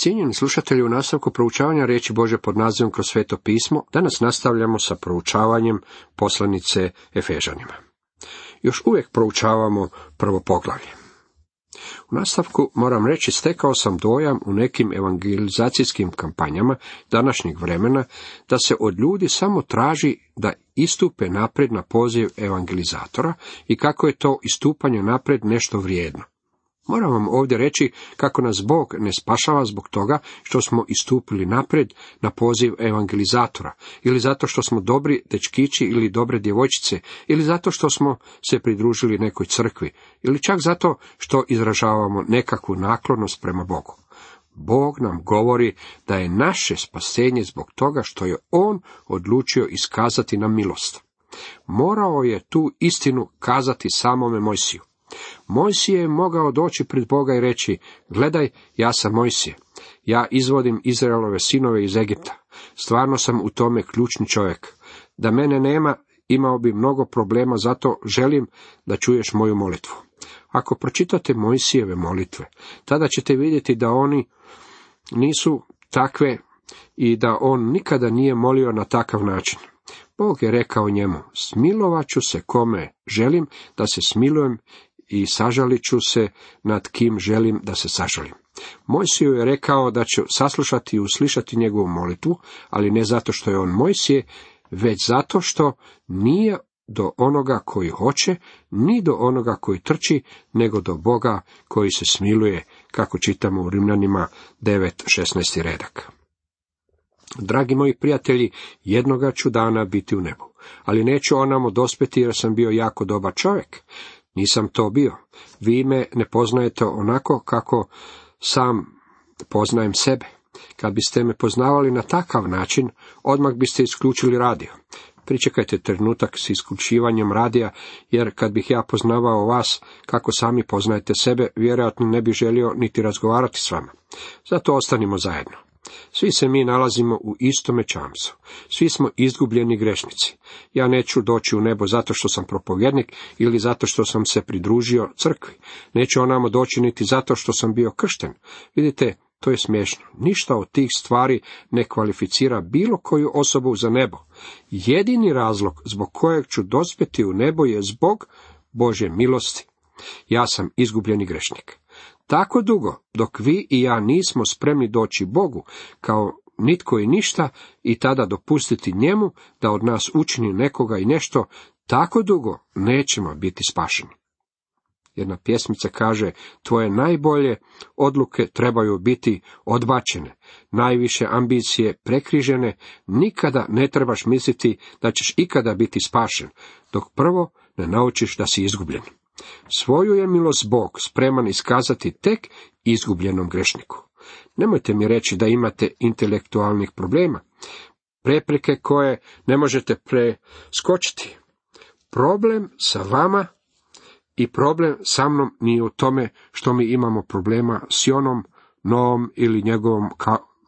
Cijenjeni slušatelji, u nastavku proučavanja riječi Bože pod nazivom kroz sveto pismo, danas nastavljamo sa proučavanjem poslanice Efežanima. Još uvijek proučavamo prvo poglavlje. U nastavku moram reći, stekao sam dojam u nekim evangelizacijskim kampanjama današnjeg vremena da se od ljudi samo traži da istupe napred na poziv evangelizatora i kako je to istupanje napred nešto vrijedno. Moram vam ovdje reći kako nas Bog ne spašava zbog toga što smo istupili naprijed na poziv evangelizatora, ili zato što smo dobri dečkići ili dobre djevojčice, ili zato što smo se pridružili nekoj crkvi, ili čak zato što izražavamo nekakvu naklonost prema Bogu. Bog nam govori da je naše spasenje zbog toga što je On odlučio iskazati nam milost. Morao je tu istinu kazati samome Mojsiju. Mojsije je mogao doći pred Boga i reći, gledaj, ja sam Mojsije, ja izvodim Izraelove sinove iz Egipta, stvarno sam u tome ključni čovjek. Da mene nema, imao bi mnogo problema, zato želim da čuješ moju molitvu. Ako pročitate Mojsijeve molitve, tada ćete vidjeti da oni nisu takve i da on nikada nije molio na takav način. Bog je rekao njemu, smilovat ću se kome želim da se smilujem i sažalit ću se nad kim želim da se sažalim. Mojsiju je rekao da će saslušati i uslišati njegovu molitvu, ali ne zato što je on Mojsije, već zato što nije do onoga koji hoće, ni do onoga koji trči, nego do Boga koji se smiluje, kako čitamo u Rimljanima 9.16. redak. Dragi moji prijatelji, jednoga ću dana biti u nebu, ali neću onamo dospeti jer sam bio jako dobar čovjek. Nisam to bio. Vi me ne poznajete onako kako sam poznajem sebe. Kad biste me poznavali na takav način, odmah biste isključili radio. Pričekajte trenutak s isključivanjem radija, jer kad bih ja poznavao vas kako sami poznajete sebe, vjerojatno ne bih želio niti razgovarati s vama. Zato ostanimo zajedno. Svi se mi nalazimo u istome čamcu. Svi smo izgubljeni grešnici. Ja neću doći u nebo zato što sam propovjednik ili zato što sam se pridružio crkvi. Neću onamo doći niti zato što sam bio kršten. Vidite, to je smiješno. Ništa od tih stvari ne kvalificira bilo koju osobu za nebo. Jedini razlog zbog kojeg ću dospjeti u nebo je zbog Božje milosti. Ja sam izgubljeni grešnik. Tako dugo, dok vi i ja nismo spremni doći Bogu, kao nitko i ništa, i tada dopustiti njemu da od nas učini nekoga i nešto, tako dugo nećemo biti spašeni. Jedna pjesmica kaže, tvoje najbolje odluke trebaju biti odbačene, najviše ambicije prekrižene, nikada ne trebaš misliti da ćeš ikada biti spašen, dok prvo ne naučiš da si izgubljen. Svoju je milost Bog spreman iskazati tek izgubljenom grešniku. Nemojte mi reći da imate intelektualnih problema, prepreke koje ne možete preskočiti. Problem sa vama i problem sa mnom nije u tome što mi imamo problema s Jonom, Novom ili njegovom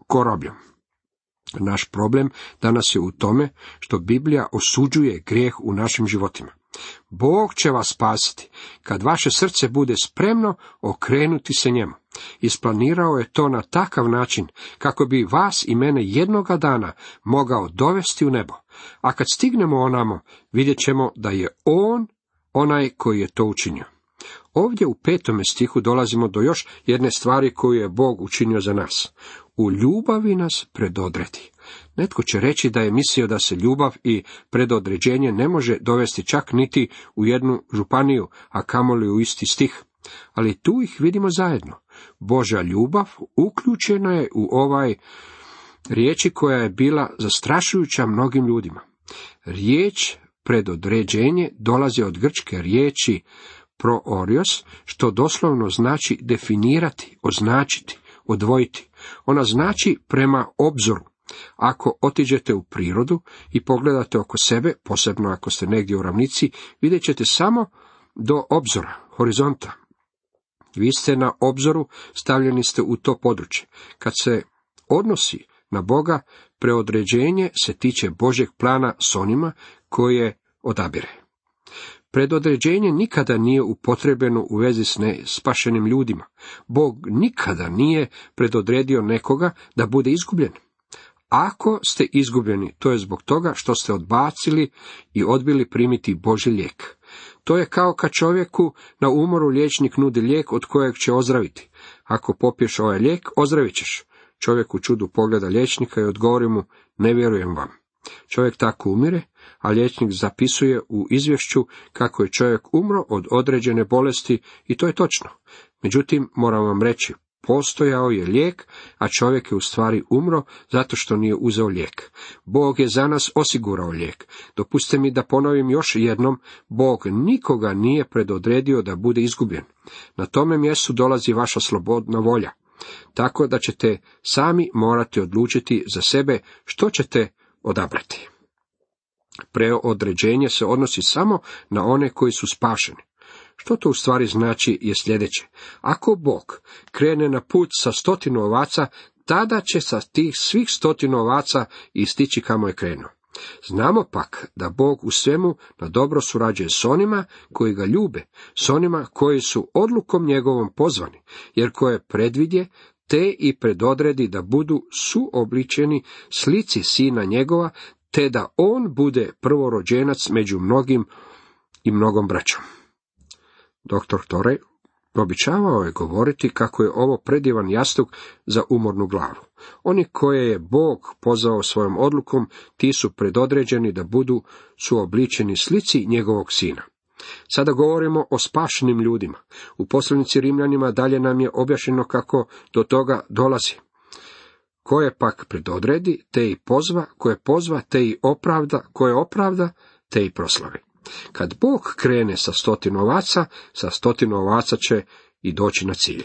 korobljom. Naš problem danas je u tome što Biblija osuđuje grijeh u našim životima. Bog će vas spasiti, kad vaše srce bude spremno okrenuti se njemu. Isplanirao je to na takav način, kako bi vas i mene jednoga dana mogao dovesti u nebo. A kad stignemo onamo, vidjet ćemo da je On onaj koji je to učinio. Ovdje u petome stihu dolazimo do još jedne stvari koju je Bog učinio za nas. U ljubavi nas predodredi. Netko će reći da je mislio da se ljubav i predodređenje ne može dovesti čak niti u jednu županiju, a kamoli u isti stih. Ali tu ih vidimo zajedno. Božja ljubav uključena je u ovaj riječi koja je bila zastrašujuća mnogim ljudima. Riječ predodređenje dolazi od grčke riječi proorios, što doslovno znači definirati, označiti, odvojiti. Ona znači prema obzoru. Ako otiđete u prirodu i pogledate oko sebe, posebno ako ste negdje u ravnici, vidjet ćete samo do obzora, horizonta. Vi ste na obzoru, stavljeni ste u to područje. Kad se odnosi na Boga, preodređenje se tiče Božeg plana s onima koje odabire. Predodređenje nikada nije upotrebeno u vezi s nespašenim ljudima. Bog nikada nije predodredio nekoga da bude izgubljen. Ako ste izgubljeni, to je zbog toga što ste odbacili i odbili primiti Boži lijek. To je kao kad čovjeku na umoru liječnik nudi lijek od kojeg će ozdraviti. Ako popiješ ovaj lijek, ozdravit ćeš. Čovjek u čudu pogleda liječnika i odgovori mu, ne vjerujem vam. Čovjek tako umire, a liječnik zapisuje u izvješću kako je čovjek umro od određene bolesti i to je točno. Međutim, moram vam reći, postojao je lijek, a čovjek je u stvari umro zato što nije uzeo lijek. Bog je za nas osigurao lijek. Dopustite mi da ponovim još jednom, Bog nikoga nije predodredio da bude izgubljen. Na tome mjestu dolazi vaša slobodna volja. Tako da ćete sami morati odlučiti za sebe što ćete odabrati. Preodređenje se odnosi samo na one koji su spašeni. Što to u stvari znači je sljedeće. Ako Bog krene na put sa stotinu ovaca, tada će sa tih svih stotinu ovaca istići kamo je krenuo. Znamo pak da Bog u svemu na dobro surađuje s onima koji ga ljube, s onima koji su odlukom njegovom pozvani, jer koje predvidje, te i predodredi da budu suobličeni slici sina njegova, te da on bude prvorođenac među mnogim i mnogom braćom. Doktor Torej običavao je govoriti kako je ovo predivan jastuk za umornu glavu. Oni koje je Bog pozvao svojom odlukom, ti su predodređeni da budu suobličeni slici njegovog sina. Sada govorimo o spašenim ljudima. U poslanici Rimljanima dalje nam je objašnjeno kako do toga dolazi. Koje pak predodredi, te i pozva, koje pozva, te i opravda, koje opravda, te i proslavi. Kad Bog krene sa stotinu ovaca, sa stotinu ovaca će i doći na cilj.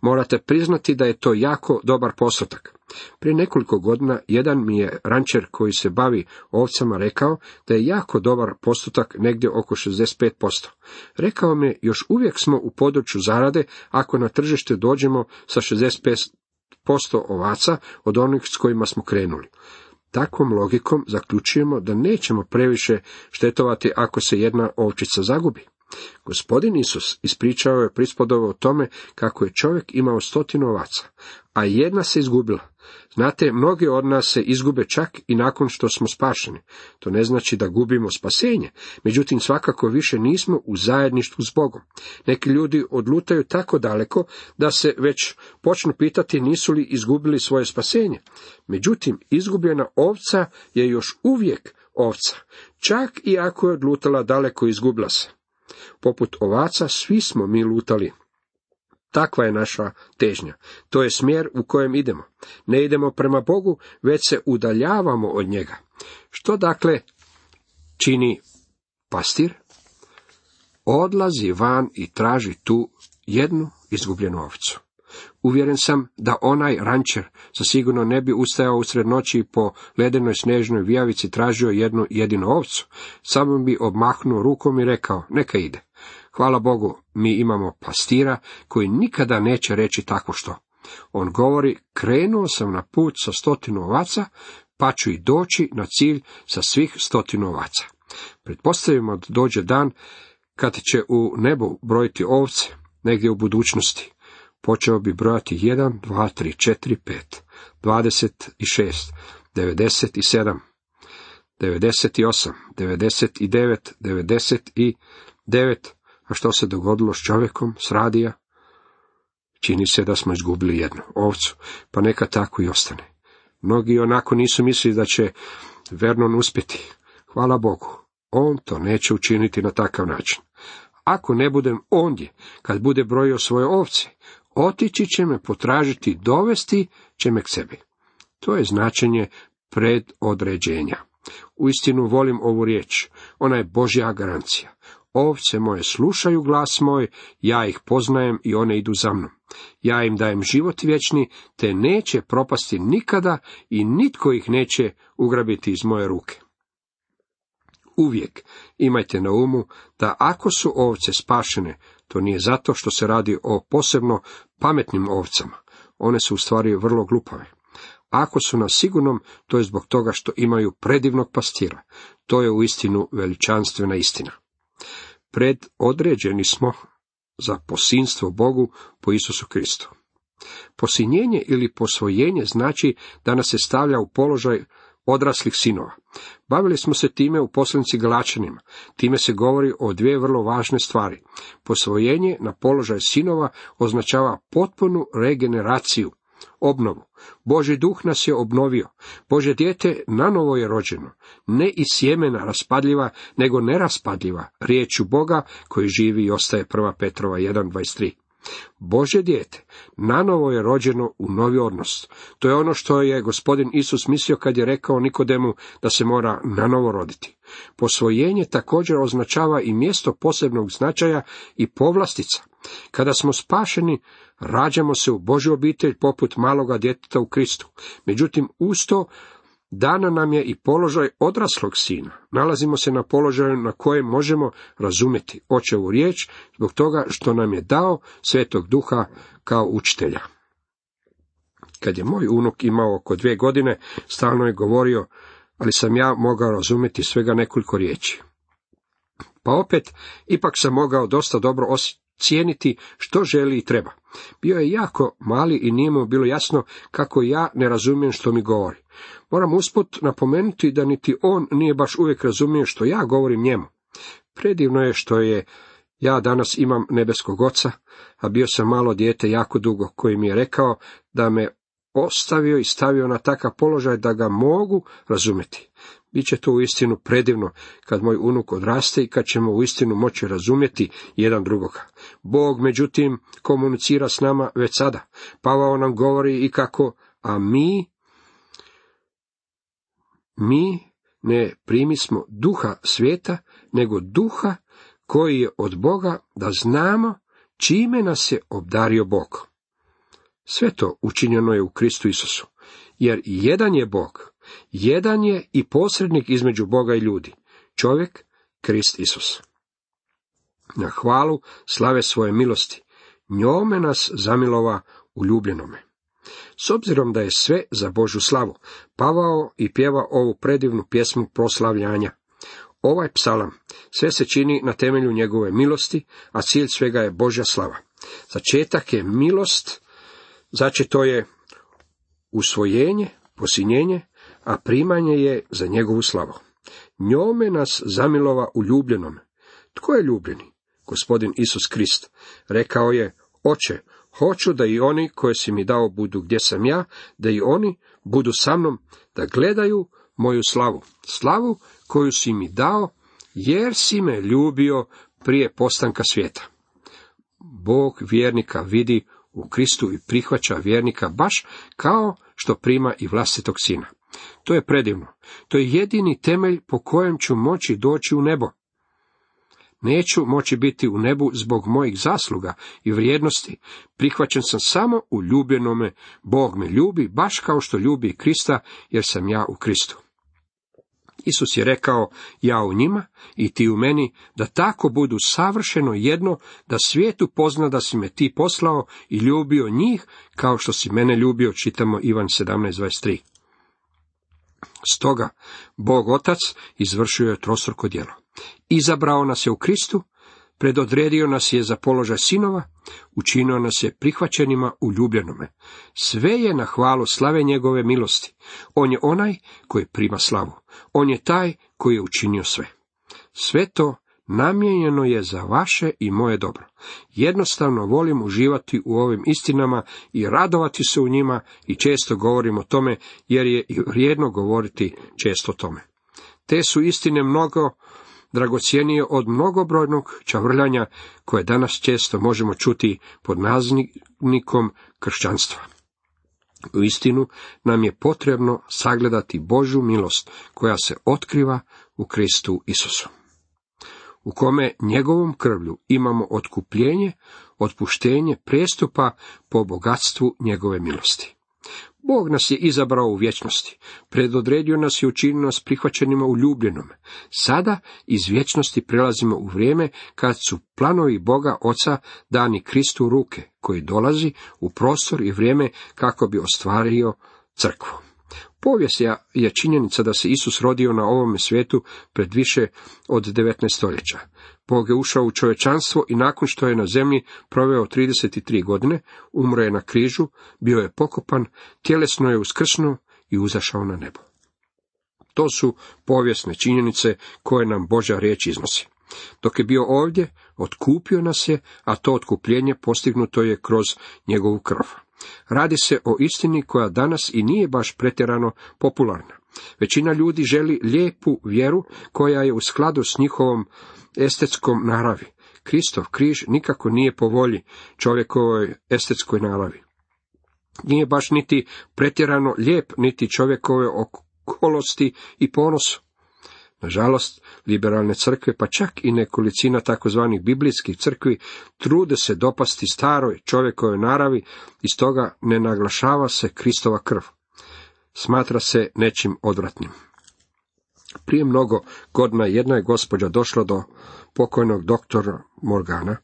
Morate priznati da je to jako dobar postotak. Prije nekoliko godina jedan mi je rančer koji se bavi ovcama rekao da je jako dobar postotak negdje oko 65%. Rekao mi još uvijek smo u području zarade ako na tržište dođemo sa 65% ovaca od onih s kojima smo krenuli. Takvom logikom zaključujemo da nećemo previše štetovati ako se jedna ovčica zagubi. Gospodin Isus ispričao je prispodovo o tome kako je čovjek imao stotinu ovaca, a jedna se izgubila. Znate, mnogi od nas se izgube čak i nakon što smo spašeni. To ne znači da gubimo spasenje, međutim svakako više nismo u zajedništvu s Bogom. Neki ljudi odlutaju tako daleko da se već počnu pitati nisu li izgubili svoje spasenje. Međutim, izgubljena ovca je još uvijek ovca, čak i ako je odlutala daleko izgubila se. Poput ovaca svi smo mi lutali. Takva je naša težnja. To je smjer u kojem idemo. Ne idemo prema Bogu, već se udaljavamo od njega. Što dakle čini pastir? Odlazi van i traži tu jednu izgubljenu ovcu. Uvjeren sam da onaj rančer sa sigurno ne bi ustajao usred noći i po ledenoj snežnoj vijavici tražio jednu jedinu ovcu, samo bi obmahnuo rukom i rekao, neka ide. Hvala Bogu, mi imamo pastira koji nikada neće reći tako što. On govori, krenuo sam na put sa stotinu ovaca, pa ću i doći na cilj sa svih stotinu ovaca. Pretpostavimo da dođe dan kad će u nebu brojiti ovce, negdje u budućnosti. Počeo bi brojati 1, 2, 3, 4, 5, 26, 97, 98, 99, 99, a što se dogodilo s čovjekom, s radija? Čini se da smo izgubili jednu ovcu, pa neka tako i ostane. Mnogi onako nisu mislili da će Vernon uspjeti. Hvala Bogu, on to neće učiniti na takav način. Ako ne budem ondje, kad bude brojio svoje ovce, otići će me potražiti, dovesti će me k sebi. To je značenje predodređenja. Uistinu volim ovu riječ, ona je Božja garancija. Ovce moje slušaju glas moj, ja ih poznajem i one idu za mnom. Ja im dajem život vječni, te neće propasti nikada i nitko ih neće ugrabiti iz moje ruke. Uvijek imajte na umu da ako su ovce spašene, to nije zato što se radi o posebno pametnim ovcama. One su u stvari vrlo glupave. Ako su na sigurnom, to je zbog toga što imaju predivnog pastira. To je uistinu veličanstvena istina. predodređeni smo za posinstvo Bogu po Isusu Kristu. Posinjenje ili posvojenje znači da nas se stavlja u položaj odraslih sinova. Bavili smo se time u poslanici Galačanima. Time se govori o dvije vrlo važne stvari. Posvojenje na položaj sinova označava potpunu regeneraciju, obnovu. Boži duh nas je obnovio. Bože dijete nanovo je rođeno. Ne iz sjemena raspadljiva, nego neraspadljiva. Riječu Boga koji živi i ostaje 1. Petrova 1.23. Bože dijete, nanovo je rođeno u novi odnos. To je ono što je gospodin Isus mislio kad je rekao Nikodemu da se mora nanovo roditi. Posvojenje također označava i mjesto posebnog značaja i povlastica. Kada smo spašeni, rađamo se u Božju obitelj poput maloga djeteta u Kristu. Međutim, uz to Dana nam je i položaj odraslog sina. Nalazimo se na položaju na kojem možemo razumjeti očevu riječ zbog toga što nam je dao svetog duha kao učitelja. Kad je moj unuk imao oko dvije godine, stalno je govorio, ali sam ja mogao razumjeti svega nekoliko riječi. Pa opet, ipak sam mogao dosta dobro cijeniti što želi i treba. Bio je jako mali i nije mu bilo jasno kako ja ne razumijem što mi govori. Moram usput napomenuti da niti on nije baš uvijek razumio što ja govorim njemu. Predivno je što je ja danas imam nebeskog oca, a bio sam malo dijete jako dugo, koji mi je rekao da me ostavio i stavio na takav položaj da ga mogu razumjeti. Biće to uistinu predivno kad moj unuk odraste i kad ćemo uistinu moći razumjeti jedan drugoga. Bog, međutim, komunicira s nama već sada. Pavao nam govori i kako, a mi, mi ne primismo duha svijeta, nego duha koji je od Boga da znamo čime nas je obdario Bog. Sve to učinjeno je u Kristu Isusu, jer jedan je Bog, jedan je i posrednik između Boga i ljudi, čovjek Krist Isus. Na hvalu slave svoje milosti, njome nas zamilova u ljubljenome. S obzirom da je sve za Božu slavu, Pavao i pjeva ovu predivnu pjesmu proslavljanja. Ovaj psalam sve se čini na temelju njegove milosti, a cilj svega je Božja slava. Začetak je milost, to je usvojenje, posinjenje, a primanje je za njegovu slavu. Njome nas zamilova u ljubljenom. Tko je ljubljeni? Gospodin Isus Krist. Rekao je, oče, hoću da i oni koje si mi dao budu gdje sam ja, da i oni budu sa mnom, da gledaju moju slavu. Slavu koju si mi dao, jer si me ljubio prije postanka svijeta. Bog vjernika vidi u Kristu i prihvaća vjernika baš kao što prima i vlastitog sina. To je predivno. To je jedini temelj po kojem ću moći doći u nebo. Neću moći biti u nebu zbog mojih zasluga i vrijednosti. Prihvaćen sam samo u ljubljenome. Bog me ljubi baš kao što ljubi Krista, jer sam ja u Kristu. Isus je rekao, ja u njima i ti u meni, da tako budu savršeno jedno, da svijetu pozna da si me ti poslao i ljubio njih, kao što si mene ljubio, čitamo Ivan 17.23. Stoga, Bog Otac izvršio je trostruko djelo. Izabrao nas je u Kristu, predodredio nas je za položaj sinova, učinio nas je prihvaćenima u ljubljenome. Sve je na hvalu slave njegove milosti. On je onaj koji prima slavu. On je taj koji je učinio sve. Sve to namijenjeno je za vaše i moje dobro. Jednostavno volim uživati u ovim istinama i radovati se u njima i često govorim o tome, jer je i vrijedno govoriti često o tome. Te su istine mnogo dragocjenije od mnogobrojnog čavrljanja koje danas često možemo čuti pod naznikom kršćanstva. U istinu nam je potrebno sagledati Božu milost koja se otkriva u Kristu Isusu u kome njegovom krvlju imamo otkupljenje, otpuštenje prestupa po bogatstvu njegove milosti. Bog nas je izabrao u vječnosti, predodredio nas i učinio nas prihvaćenima u ljubljenom. Sada iz vječnosti prelazimo u vrijeme kad su planovi Boga Oca dani Kristu ruke, koji dolazi u prostor i vrijeme kako bi ostvario crkvu. Povijest je činjenica da se Isus rodio na ovome svijetu pred više od 19 stoljeća. Bog je ušao u čovečanstvo i nakon što je na zemlji proveo 33 godine, umro je na križu, bio je pokopan, tjelesno je uskrsnuo i uzašao na nebo. To su povijesne činjenice koje nam Božja riječ iznosi. Dok je bio ovdje, otkupio nas je, a to otkupljenje postignuto je kroz njegovu krv. Radi se o istini koja danas i nije baš pretjerano popularna. Većina ljudi želi lijepu vjeru koja je u skladu s njihovom estetskom naravi. Kristov križ nikako nije po volji čovjekovoj estetskoj naravi. Nije baš niti pretjerano lijep, niti čovjekove okolosti i ponosu. Nažalost, liberalne crkve, pa čak i nekolicina takozvanih biblijskih crkvi, trude se dopasti staroj čovjekovoj naravi i stoga ne naglašava se Kristova krv. Smatra se nečim odvratnim. Prije mnogo godina jedna je gospođa došla do pokojnog doktora Morgana.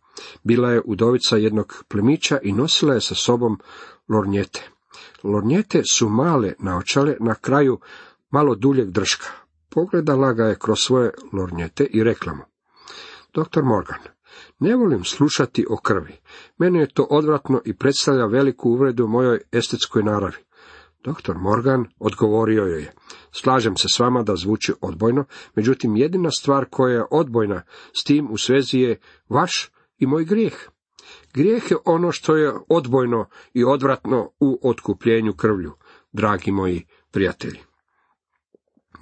Bila je udovica jednog plemića i nosila je sa sobom lornjete. Lornjete su male naočale, na kraju malo duljeg drška. Pogledala ga je kroz svoje lornjete i rekla mu, doktor Morgan, ne volim slušati o krvi. Meni je to odvratno i predstavlja veliku uvredu mojoj estetskoj naravi. Doktor Morgan odgovorio joj je, slažem se s vama da zvuči odbojno, međutim jedina stvar koja je odbojna s tim u svezi je vaš i moj grijeh. Grijeh je ono što je odbojno i odvratno u otkupljenju krvlju, dragi moji prijatelji.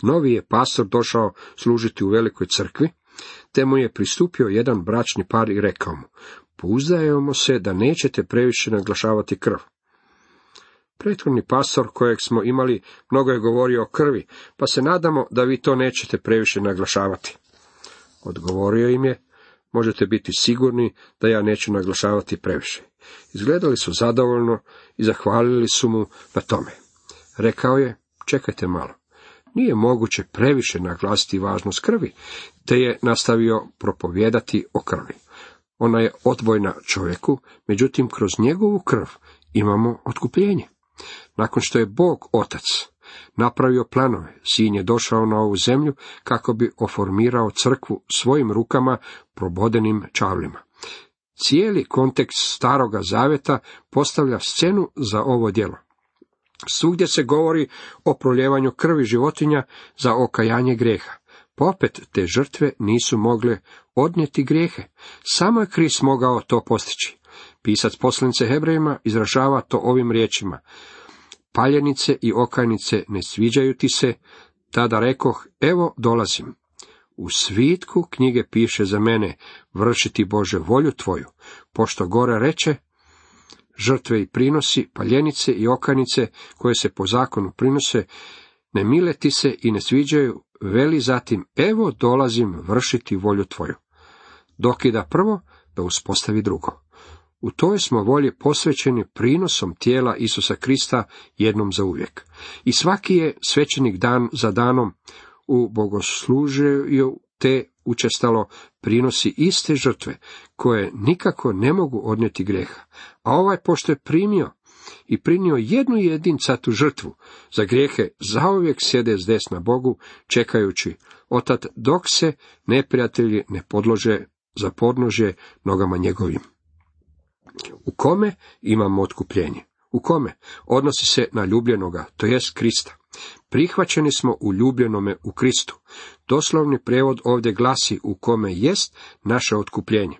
Novi je pastor došao služiti u velikoj crkvi, te mu je pristupio jedan bračni par i rekao mu, pouzdajemo se da nećete previše naglašavati krv. Prethodni pastor kojeg smo imali mnogo je govorio o krvi, pa se nadamo da vi to nećete previše naglašavati. Odgovorio im je, možete biti sigurni da ja neću naglašavati previše. Izgledali su zadovoljno i zahvalili su mu na tome. Rekao je, čekajte malo nije moguće previše naglasiti važnost krvi, te je nastavio propovijedati o krvi. Ona je odvojna čovjeku, međutim kroz njegovu krv imamo otkupljenje. Nakon što je Bog otac napravio planove, sin je došao na ovu zemlju kako bi oformirao crkvu svojim rukama probodenim čavlima. Cijeli kontekst staroga zaveta postavlja scenu za ovo djelo. Svugdje se govori o proljevanju krvi životinja za okajanje greha. Popet te žrtve nisu mogle odnijeti grijehe. Samo je mogao to postići. Pisac poslanice Hebrejima izražava to ovim riječima. Paljenice i okajnice ne sviđaju ti se, tada rekoh, evo dolazim. U svitku knjige piše za mene, vršiti Bože volju tvoju, pošto gore reče, žrtve i prinosi, paljenice i okanice koje se po zakonu prinose, ne mileti se i ne sviđaju, veli zatim, evo dolazim vršiti volju tvoju. Dokida prvo, da uspostavi drugo. U toj smo volji posvećeni prinosom tijela Isusa Krista jednom za uvijek. I svaki je svećenik dan za danom u bogoslužaju te učestalo prinosi iste žrtve, koje nikako ne mogu odnijeti greha. A ovaj pošto je primio i prinio jednu jedincatu žrtvu za grijehe, zauvijek sjede s desna Bogu, čekajući otat dok se neprijatelji ne podlože za podnožje nogama njegovim. U kome imamo otkupljenje? U kome? Odnosi se na ljubljenoga, to jest Krista. Prihvaćeni smo u ljubljenome u Kristu. Doslovni prevod ovdje glasi u kome jest naše otkupljenje.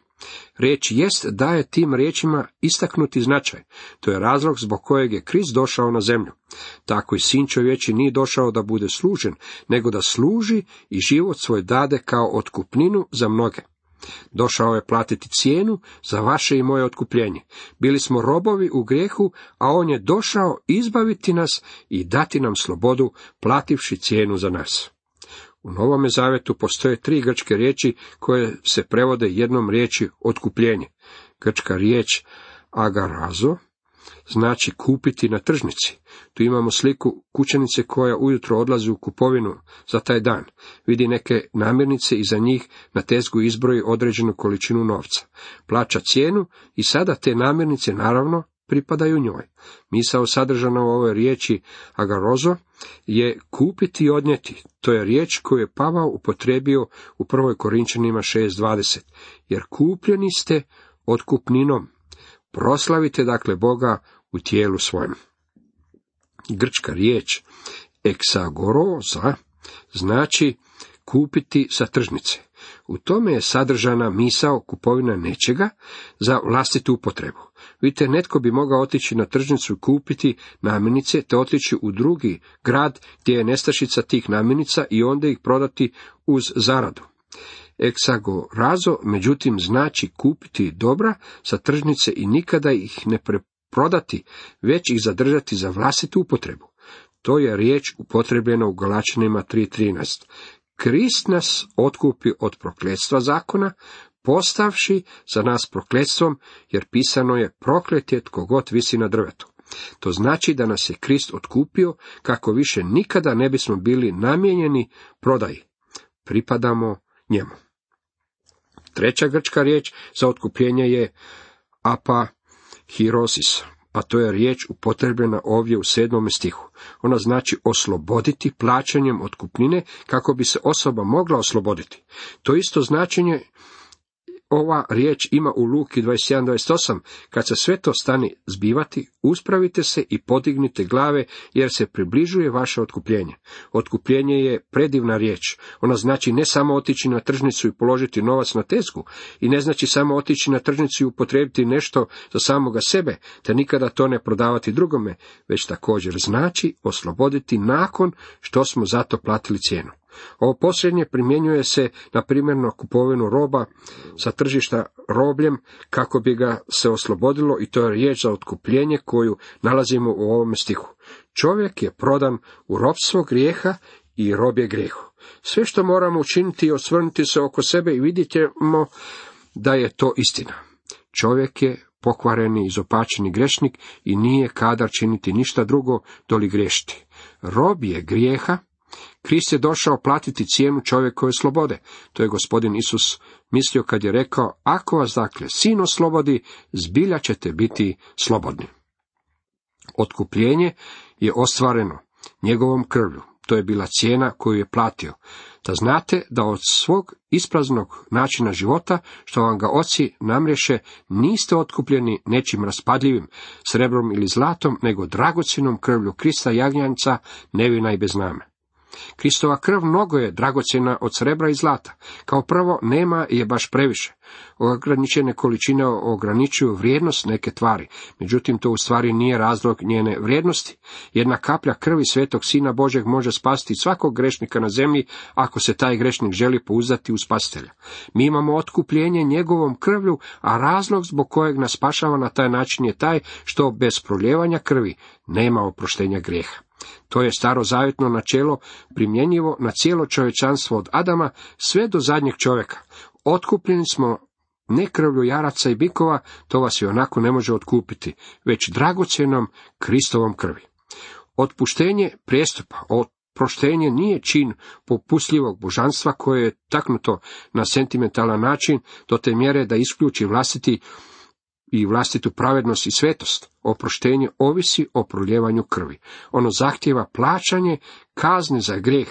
Riječ jest daje tim riječima istaknuti značaj. To je razlog zbog kojeg je Krist došao na zemlju. Tako i sin čovječi nije došao da bude služen, nego da služi i život svoj dade kao otkupninu za mnoge. Došao je platiti cijenu za vaše i moje otkupljenje. Bili smo robovi u grijehu, a on je došao izbaviti nas i dati nam slobodu, plativši cijenu za nas. U Novome Zavetu postoje tri grčke riječi koje se prevode jednom riječi otkupljenje. Grčka riječ agarazo znači kupiti na tržnici. Tu imamo sliku kućanice koja ujutro odlazi u kupovinu za taj dan. Vidi neke namirnice i za njih na tezgu izbroji određenu količinu novca. Plaća cijenu i sada te namirnice naravno pripadaju njoj. Misao sadržana u ovoj riječi agarozo je kupiti i odnijeti. To je riječ koju je Pavao upotrebio u prvoj Korinčanima 6.20. Jer kupljeni ste otkupninom. Proslavite dakle Boga u tijelu svojem. Grčka riječ eksagoroza znači kupiti sa tržnice. U tome je sadržana misao kupovina nečega za vlastitu upotrebu. Vidite, netko bi mogao otići na tržnicu i kupiti namirnice, te otići u drugi grad gdje je nestašica tih namirnica i onda ih prodati uz zaradu. Eksagorazo, međutim, znači kupiti dobra sa tržnice i nikada ih ne preprodati, već ih zadržati za vlastitu upotrebu. To je riječ upotrebljena u Galačanima 3.13. Krist nas otkupi od prokletstva zakona, postavši za nas prokletstvom, jer pisano je proklet je tko god visi na drvetu. To znači da nas je Krist otkupio kako više nikada ne bismo bili namijenjeni prodaji. Pripadamo njemu. Treća grčka riječ za otkupljenje je apahirosis, a to je riječ upotrebljena ovdje u sedmom stihu. Ona znači osloboditi plaćanjem otkupnine kako bi se osoba mogla osloboditi. To isto značenje ova riječ ima u Luki 27.28, kad se sve to stani zbivati, uspravite se i podignite glave, jer se približuje vaše otkupljenje. Otkupljenje je predivna riječ. Ona znači ne samo otići na tržnicu i položiti novac na tezgu, i ne znači samo otići na tržnicu i upotrijebiti nešto za samoga sebe, te nikada to ne prodavati drugome, već također znači osloboditi nakon što smo zato platili cijenu. Ovo posljednje primjenjuje se na primjerno kupovinu roba sa tržišta robljem kako bi ga se oslobodilo i to je riječ za otkupljenje koju nalazimo u ovom stihu. Čovjek je prodan u robstvo grijeha i rob je grijehu. Sve što moramo učiniti je osvrnuti se oko sebe i vidjet ćemo da je to istina. Čovjek je pokvareni, izopačeni grešnik i nije kadar činiti ništa drugo doli grešiti. Rob je grijeha Krist je došao platiti cijenu čovjekove slobode. To je gospodin Isus mislio kad je rekao, ako vas dakle sin oslobodi, zbilja ćete biti slobodni. Otkupljenje je ostvareno njegovom krvlju. To je bila cijena koju je platio. Da znate da od svog ispraznog načina života, što vam ga oci namreše, niste otkupljeni nečim raspadljivim, srebrom ili zlatom, nego dragocjenom krvlju Krista jagnjanca, nevina i bez name. Kristova krv mnogo je dragocjena od srebra i zlata. Kao prvo, nema je baš previše. Ograničene količine ograničuju vrijednost neke tvari, međutim to u stvari nije razlog njene vrijednosti. Jedna kaplja krvi svetog Sina Božeg može spasti svakog grešnika na zemlji, ako se taj grešnik želi pouzdati u spastelja. Mi imamo otkupljenje njegovom krvlju, a razlog zbog kojeg nas spašava na taj način je taj što bez proljevanja krvi nema oproštenja grijeha. To je starozavjetno načelo primjenjivo na cijelo čovječanstvo od Adama sve do zadnjeg čovjeka. Otkupljeni smo ne krvlju jaraca i bikova, to vas i onako ne može otkupiti, već dragocjenom Kristovom krvi. Otpuštenje prijestupa, oproštenje nije čin popusljivog božanstva koje je taknuto na sentimentalan način do te mjere da isključi vlastiti i vlastitu pravednost i svetost. Oproštenje ovisi o proljevanju krvi. Ono zahtjeva plaćanje kazne za grijeh.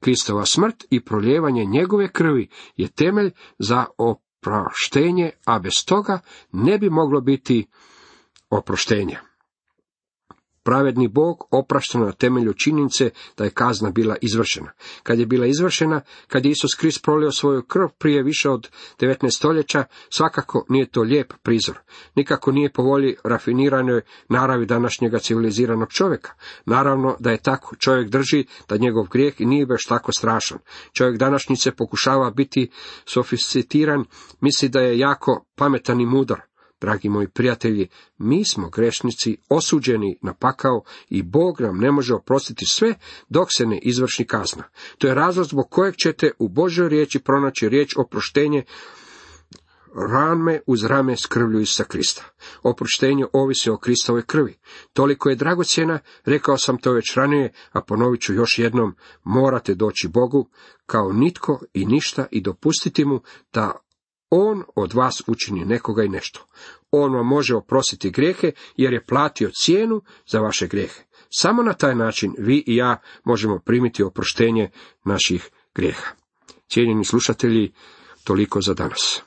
Kristova smrt i proljevanje njegove krvi je temelj za oproštenje, a bez toga ne bi moglo biti oproštenja. Pravedni Bog oprašta na temelju činjenice da je kazna bila izvršena. Kad je bila izvršena, kad je Isus Krist prolio svoju krv prije više od 19 stoljeća, svakako nije to lijep prizor. Nikako nije po volji rafiniranoj naravi današnjega civiliziranog čovjeka. Naravno da je tako. Čovjek drži da njegov grijeh nije baš tako strašan. Čovjek današnjice pokušava biti sofisticiran, misli da je jako pametan i mudar. Dragi moji prijatelji, mi smo grešnici osuđeni na pakao i Bog nam ne može oprostiti sve dok se ne izvrši kazna. To je razlog zbog kojeg ćete u Božoj riječi pronaći riječ oproštenje rame uz rame s krvlju Isusa Krista. Oproštenje ovisi o Kristovoj krvi. Toliko je dragocjena, rekao sam to već ranije, a ponovit ću još jednom, morate doći Bogu kao nitko i ništa i dopustiti mu da on od vas učini nekoga i nešto. On vam može oprostiti grijehe jer je platio cijenu za vaše grijehe. Samo na taj način vi i ja možemo primiti oproštenje naših grijeha. Cijenjeni slušatelji, toliko za danas.